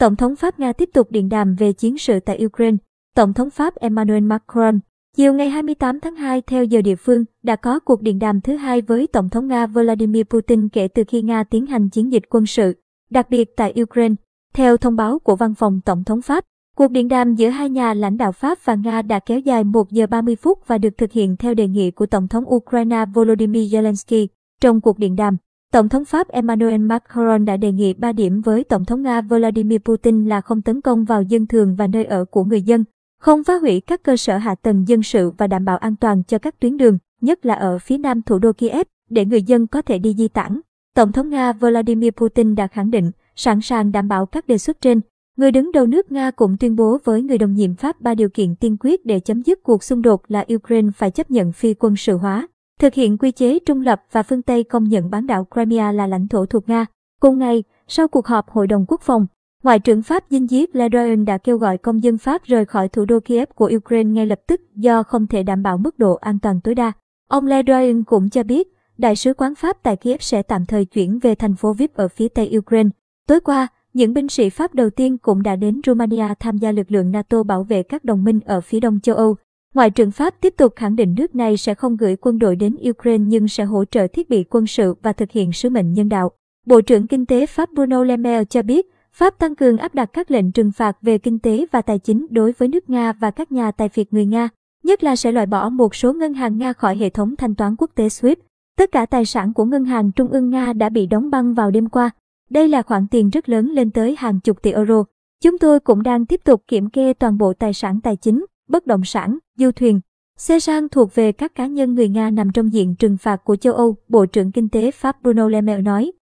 Tổng thống Pháp Nga tiếp tục điện đàm về chiến sự tại Ukraine. Tổng thống Pháp Emmanuel Macron, chiều ngày 28 tháng 2 theo giờ địa phương, đã có cuộc điện đàm thứ hai với Tổng thống Nga Vladimir Putin kể từ khi Nga tiến hành chiến dịch quân sự, đặc biệt tại Ukraine. Theo thông báo của văn phòng Tổng thống Pháp, cuộc điện đàm giữa hai nhà lãnh đạo Pháp và Nga đã kéo dài 1 giờ 30 phút và được thực hiện theo đề nghị của Tổng thống Ukraine Volodymyr Zelensky. Trong cuộc điện đàm, Tổng thống Pháp Emmanuel Macron đã đề nghị 3 điểm với Tổng thống Nga Vladimir Putin là không tấn công vào dân thường và nơi ở của người dân, không phá hủy các cơ sở hạ tầng dân sự và đảm bảo an toàn cho các tuyến đường, nhất là ở phía nam thủ đô Kiev, để người dân có thể đi di tản. Tổng thống Nga Vladimir Putin đã khẳng định sẵn sàng đảm bảo các đề xuất trên. Người đứng đầu nước Nga cũng tuyên bố với người đồng nhiệm Pháp ba điều kiện tiên quyết để chấm dứt cuộc xung đột là Ukraine phải chấp nhận phi quân sự hóa, thực hiện quy chế trung lập và phương Tây công nhận bán đảo Crimea là lãnh thổ thuộc Nga. Cùng ngày, sau cuộc họp Hội đồng Quốc phòng, Ngoại trưởng Pháp Jean-Yves Le Drian đã kêu gọi công dân Pháp rời khỏi thủ đô Kiev của Ukraine ngay lập tức do không thể đảm bảo mức độ an toàn tối đa. Ông Le Drian cũng cho biết, Đại sứ quán Pháp tại Kiev sẽ tạm thời chuyển về thành phố Vip ở phía tây Ukraine. Tối qua, những binh sĩ Pháp đầu tiên cũng đã đến Romania tham gia lực lượng NATO bảo vệ các đồng minh ở phía đông châu Âu. Ngoại trưởng Pháp tiếp tục khẳng định nước này sẽ không gửi quân đội đến Ukraine nhưng sẽ hỗ trợ thiết bị quân sự và thực hiện sứ mệnh nhân đạo. Bộ trưởng Kinh tế Pháp Bruno Le Maire cho biết, Pháp tăng cường áp đặt các lệnh trừng phạt về kinh tế và tài chính đối với nước Nga và các nhà tài phiệt người Nga, nhất là sẽ loại bỏ một số ngân hàng Nga khỏi hệ thống thanh toán quốc tế SWIFT. Tất cả tài sản của ngân hàng trung ương Nga đã bị đóng băng vào đêm qua. Đây là khoản tiền rất lớn lên tới hàng chục tỷ euro. Chúng tôi cũng đang tiếp tục kiểm kê toàn bộ tài sản tài chính, bất động sản, du thuyền, xe sang thuộc về các cá nhân người Nga nằm trong diện trừng phạt của châu Âu, Bộ trưởng Kinh tế Pháp Bruno Le Maire nói.